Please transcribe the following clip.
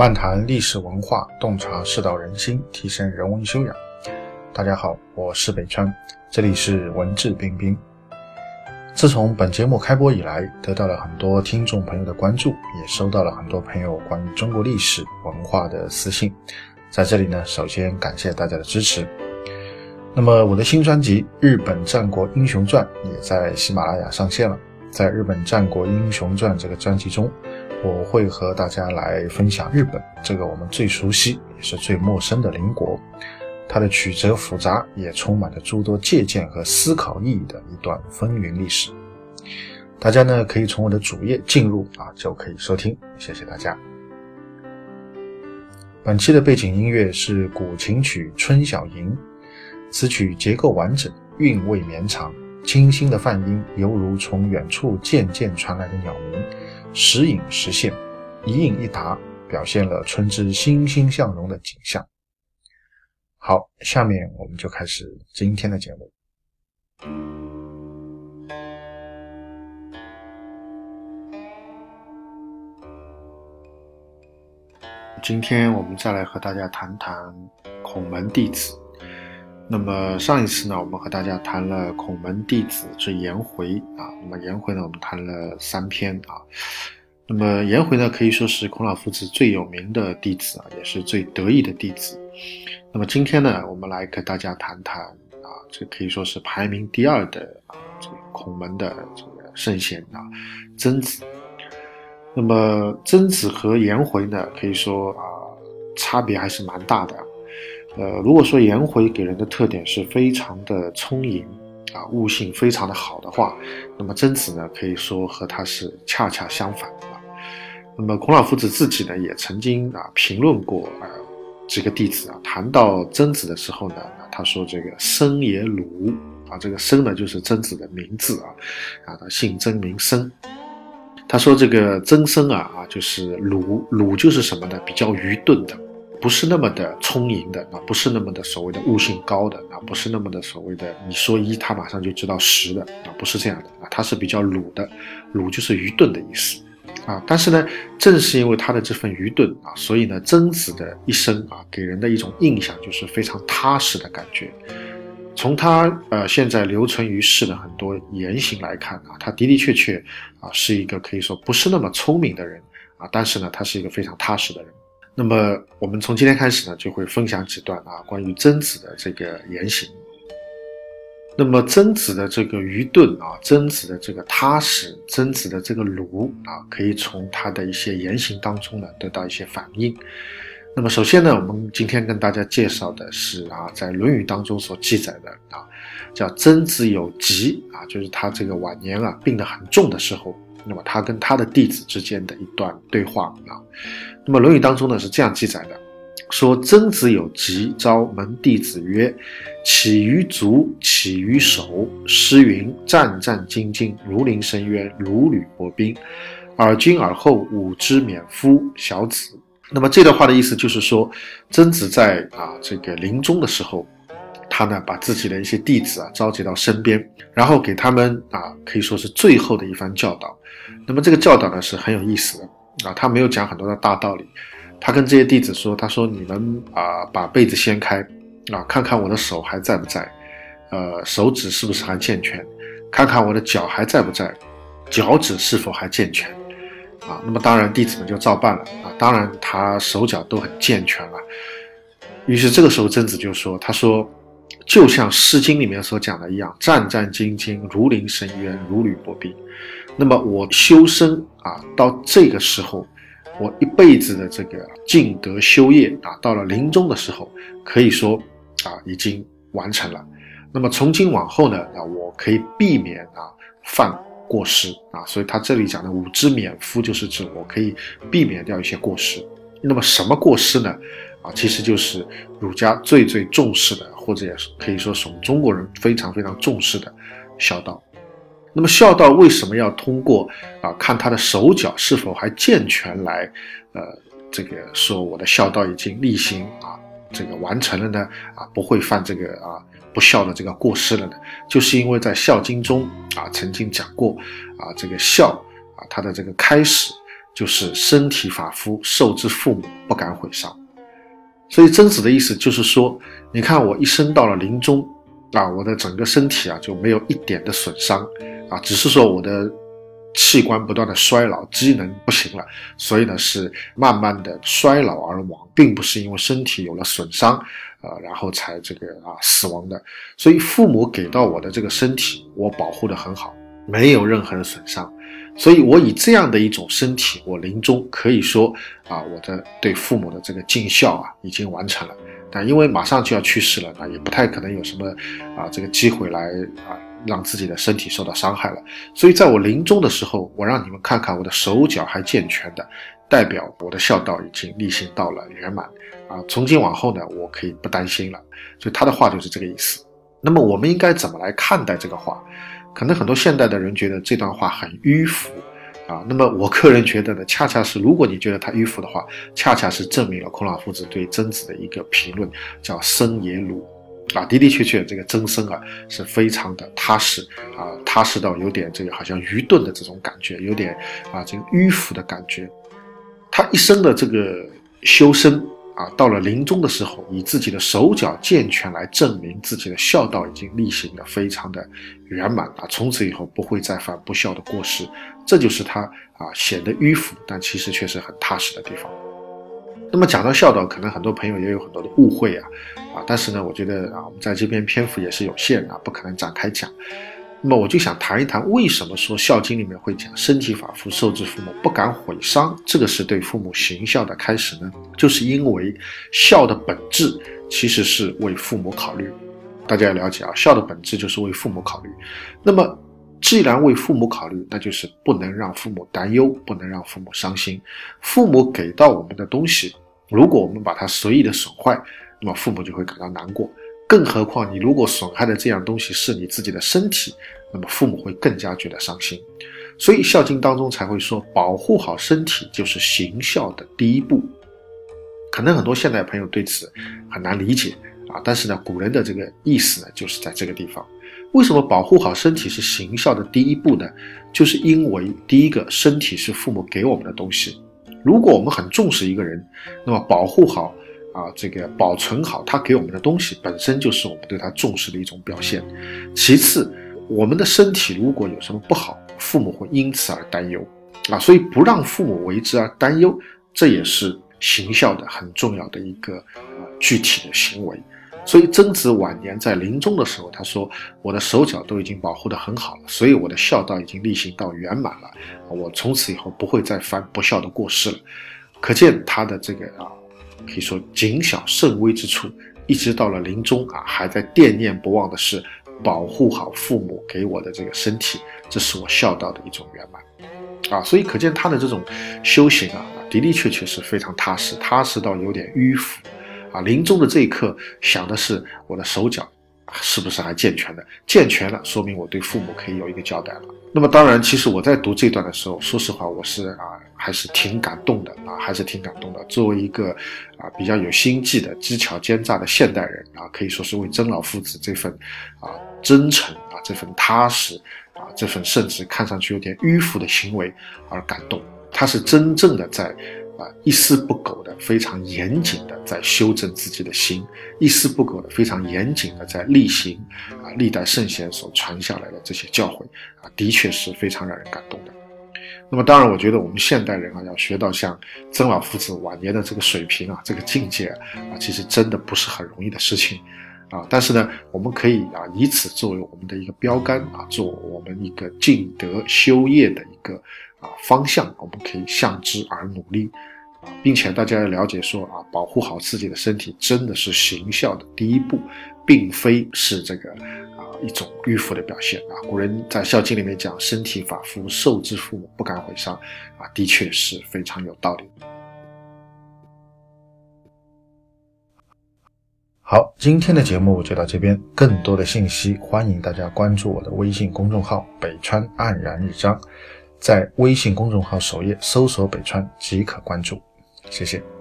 漫谈历史文化，洞察世道人心，提升人文修养。大家好，我是北川，这里是文质彬彬。自从本节目开播以来，得到了很多听众朋友的关注，也收到了很多朋友关于中国历史文化的私信。在这里呢，首先感谢大家的支持。那么我的新专辑《日本战国英雄传》也在喜马拉雅上线了。在日本战国英雄传这个专辑中，我会和大家来分享日本这个我们最熟悉也是最陌生的邻国，它的曲折复杂，也充满着诸多借鉴和思考意义的一段风云历史。大家呢可以从我的主页进入啊，就可以收听。谢谢大家。本期的背景音乐是古琴曲《春晓吟》，此曲结构完整，韵味绵长，清新的泛音犹如从远处渐渐传来的鸟鸣，时隐时现，一应一答，表现了春之欣欣向荣的景象。好，下面我们就开始今天的节目。今天我们再来和大家谈谈孔门弟子。那么上一次呢，我们和大家谈了孔门弟子之颜回啊。那么颜回呢，我们谈了三篇啊。那么颜回呢，可以说是孔老夫子最有名的弟子啊，也是最得意的弟子。那么今天呢，我们来跟大家谈谈啊，这可以说是排名第二的啊，这个孔门的这个圣贤啊，曾子。那么曾子和颜回呢，可以说啊，差别还是蛮大的。呃，如果说颜回给人的特点是非常的充盈啊，悟性非常的好的话，那么曾子呢，可以说和他是恰恰相反的。那么孔老夫子自己呢，也曾经啊评论过啊这个弟子啊，谈到曾子的时候呢，他说这个生也鲁啊，这个生呢就是曾子的名字啊，啊他姓曾名生。他说：“这个曾生啊啊，就是鲁鲁就是什么呢？比较愚钝的，不是那么的充盈的啊，不是那么的所谓的悟性高的啊，不是那么的所谓的你说一他马上就知道十的啊，不是这样的啊，他是比较鲁的，鲁就是愚钝的意思啊。但是呢，正是因为他的这份愚钝啊，所以呢，曾子的一生啊，给人的一种印象就是非常踏实的感觉。”从他呃现在留存于世的很多言行来看啊，他的的确确啊是一个可以说不是那么聪明的人啊，但是呢，他是一个非常踏实的人。那么我们从今天开始呢，就会分享几段啊关于曾子的这个言行。那么曾子的这个愚钝啊，曾子的这个踏实，曾子的这个鲁啊，可以从他的一些言行当中呢得到一些反应。那么首先呢，我们今天跟大家介绍的是啊，在《论语》当中所记载的啊，叫曾子有疾啊，就是他这个晚年啊病得很重的时候，那么他跟他的弟子之间的一段对话啊。那么《论语》当中呢是这样记载的，说曾子有疾，召门弟子曰：“起于足，起于手。诗云：战战兢兢，如临深渊，如履薄冰。尔君尔后，吾之免夫。”小子。那么这段话的意思就是说，曾子在啊这个临终的时候，他呢把自己的一些弟子啊召集到身边，然后给他们啊可以说是最后的一番教导。那么这个教导呢是很有意思的啊，他没有讲很多的大道理，他跟这些弟子说，他说你们啊把被子掀开啊，看看我的手还在不在，呃手指是不是还健全，看看我的脚还在不在，脚趾是否还健全。啊，那么当然弟子们就照办了啊，当然他手脚都很健全了。于是这个时候曾子就说：“他说，就像《诗经》里面所讲的一样，战战兢兢，如临深渊，如履薄冰。那么我修身啊，到这个时候，我一辈子的这个尽德修业啊，到了临终的时候，可以说啊，已经完成了。那么从今往后呢，啊，我可以避免啊犯。”过失啊，所以他这里讲的“五知免夫”就是指我可以避免掉一些过失。那么什么过失呢？啊，其实就是儒家最最重视的，或者也是可以说是我们中国人非常非常重视的孝道。那么孝道为什么要通过啊看他的手脚是否还健全来，呃，这个说我的孝道已经例行啊，这个完成了呢？啊，不会犯这个啊。不孝的这个过失了呢，就是因为在《孝经》中啊曾经讲过啊，这个孝啊它的这个开始就是身体发肤受之父母，不敢毁伤。所以曾子的意思就是说，你看我一生到了临终，啊，我的整个身体啊就没有一点的损伤，啊，只是说我的器官不断的衰老，机能不行了，所以呢是慢慢的衰老而亡，并不是因为身体有了损伤，呃，然后才这个啊死亡的。所以父母给到我的这个身体，我保护的很好，没有任何的损伤。所以，我以这样的一种身体，我临终可以说啊，我的对父母的这个尽孝啊，已经完成了。但因为马上就要去世了，那也不太可能有什么啊这个机会来啊让自己的身体受到伤害了。所以，在我临终的时候，我让你们看看我的手脚还健全的，代表我的孝道已经力行到了圆满啊。从今往后呢，我可以不担心了。所以他的话就是这个意思。那么，我们应该怎么来看待这个话？可能很多现代的人觉得这段话很迂腐，啊，那么我个人觉得呢，恰恰是如果你觉得它迂腐的话，恰恰是证明了孔老夫子对曾子的一个评论，叫生也鲁，啊，的的确确这个曾生啊是非常的踏实，啊，踏实到有点这个好像愚钝的这种感觉，有点啊这个迂腐的感觉，他一生的这个修身。啊，到了临终的时候，以自己的手脚健全来证明自己的孝道已经例行的非常的圆满啊，从此以后不会再犯不孝的过失，这就是他啊显得迂腐，但其实却是很踏实的地方。那么讲到孝道，可能很多朋友也有很多的误会啊，啊，但是呢，我觉得啊，我们在这边篇幅也是有限啊，不可能展开讲。那么我就想谈一谈，为什么说《孝经》里面会讲“身体发肤受之父母，不敢毁伤”，这个是对父母行孝的开始呢？就是因为孝的本质其实是为父母考虑。大家要了解啊，孝的本质就是为父母考虑。那么既然为父母考虑，那就是不能让父母担忧，不能让父母伤心。父母给到我们的东西，如果我们把它随意的损坏，那么父母就会感到难过。更何况，你如果损害的这样东西是你自己的身体，那么父母会更加觉得伤心。所以《孝经》当中才会说，保护好身体就是行孝的第一步。可能很多现代朋友对此很难理解啊，但是呢，古人的这个意思呢，就是在这个地方。为什么保护好身体是行孝的第一步呢？就是因为第一个，身体是父母给我们的东西。如果我们很重视一个人，那么保护好。啊，这个保存好他给我们的东西，本身就是我们对他重视的一种表现。其次，我们的身体如果有什么不好，父母会因此而担忧啊，所以不让父母为之而担忧，这也是行孝的很重要的一个啊具体的行为。所以曾子晚年在临终的时候，他说：“我的手脚都已经保护得很好了，所以我的孝道已经例行到圆满了，我从此以后不会再犯不孝的过失了。”可见他的这个啊。可以说谨小慎微之处，一直到了临终啊，还在惦念不忘的是保护好父母给我的这个身体，这是我孝道的一种圆满啊。所以可见他的这种修行啊，的的确确是非常踏实，踏实到有点迂腐啊。临终的这一刻，想的是我的手脚是不是还健全的？健全了，说明我对父母可以有一个交代了。那么当然，其实我在读这段的时候，说实话，我是啊，还是挺感动的啊，还是挺感动的。作为一个啊比较有心计的、机巧奸诈的现代人啊，可以说是为曾老夫子这份啊真诚啊、这份踏实啊、这份甚至看上去有点迂腐的行为而感动。他是真正的在。啊，一丝不苟的、非常严谨的在修正自己的心，一丝不苟的、非常严谨的在例行啊历代圣贤所传下来的这些教诲啊，的确是非常让人感动的。那么，当然，我觉得我们现代人啊，要学到像曾老夫子晚年的这个水平啊、这个境界啊，其实真的不是很容易的事情啊。但是呢，我们可以啊，以此作为我们的一个标杆啊，做我们一个尽德修业的一个啊方向，我们可以向之而努力。啊并且大家要了解说啊，保护好自己的身体真的是行孝的第一步，并非是这个啊一种迂腐的表现啊。古人在《孝经》里面讲“身体发肤受之父母，不敢毁伤”，啊，的确是非常有道理。好，今天的节目就到这边，更多的信息欢迎大家关注我的微信公众号“北川黯然日章”，在微信公众号首页搜索“北川”即可关注。谢谢。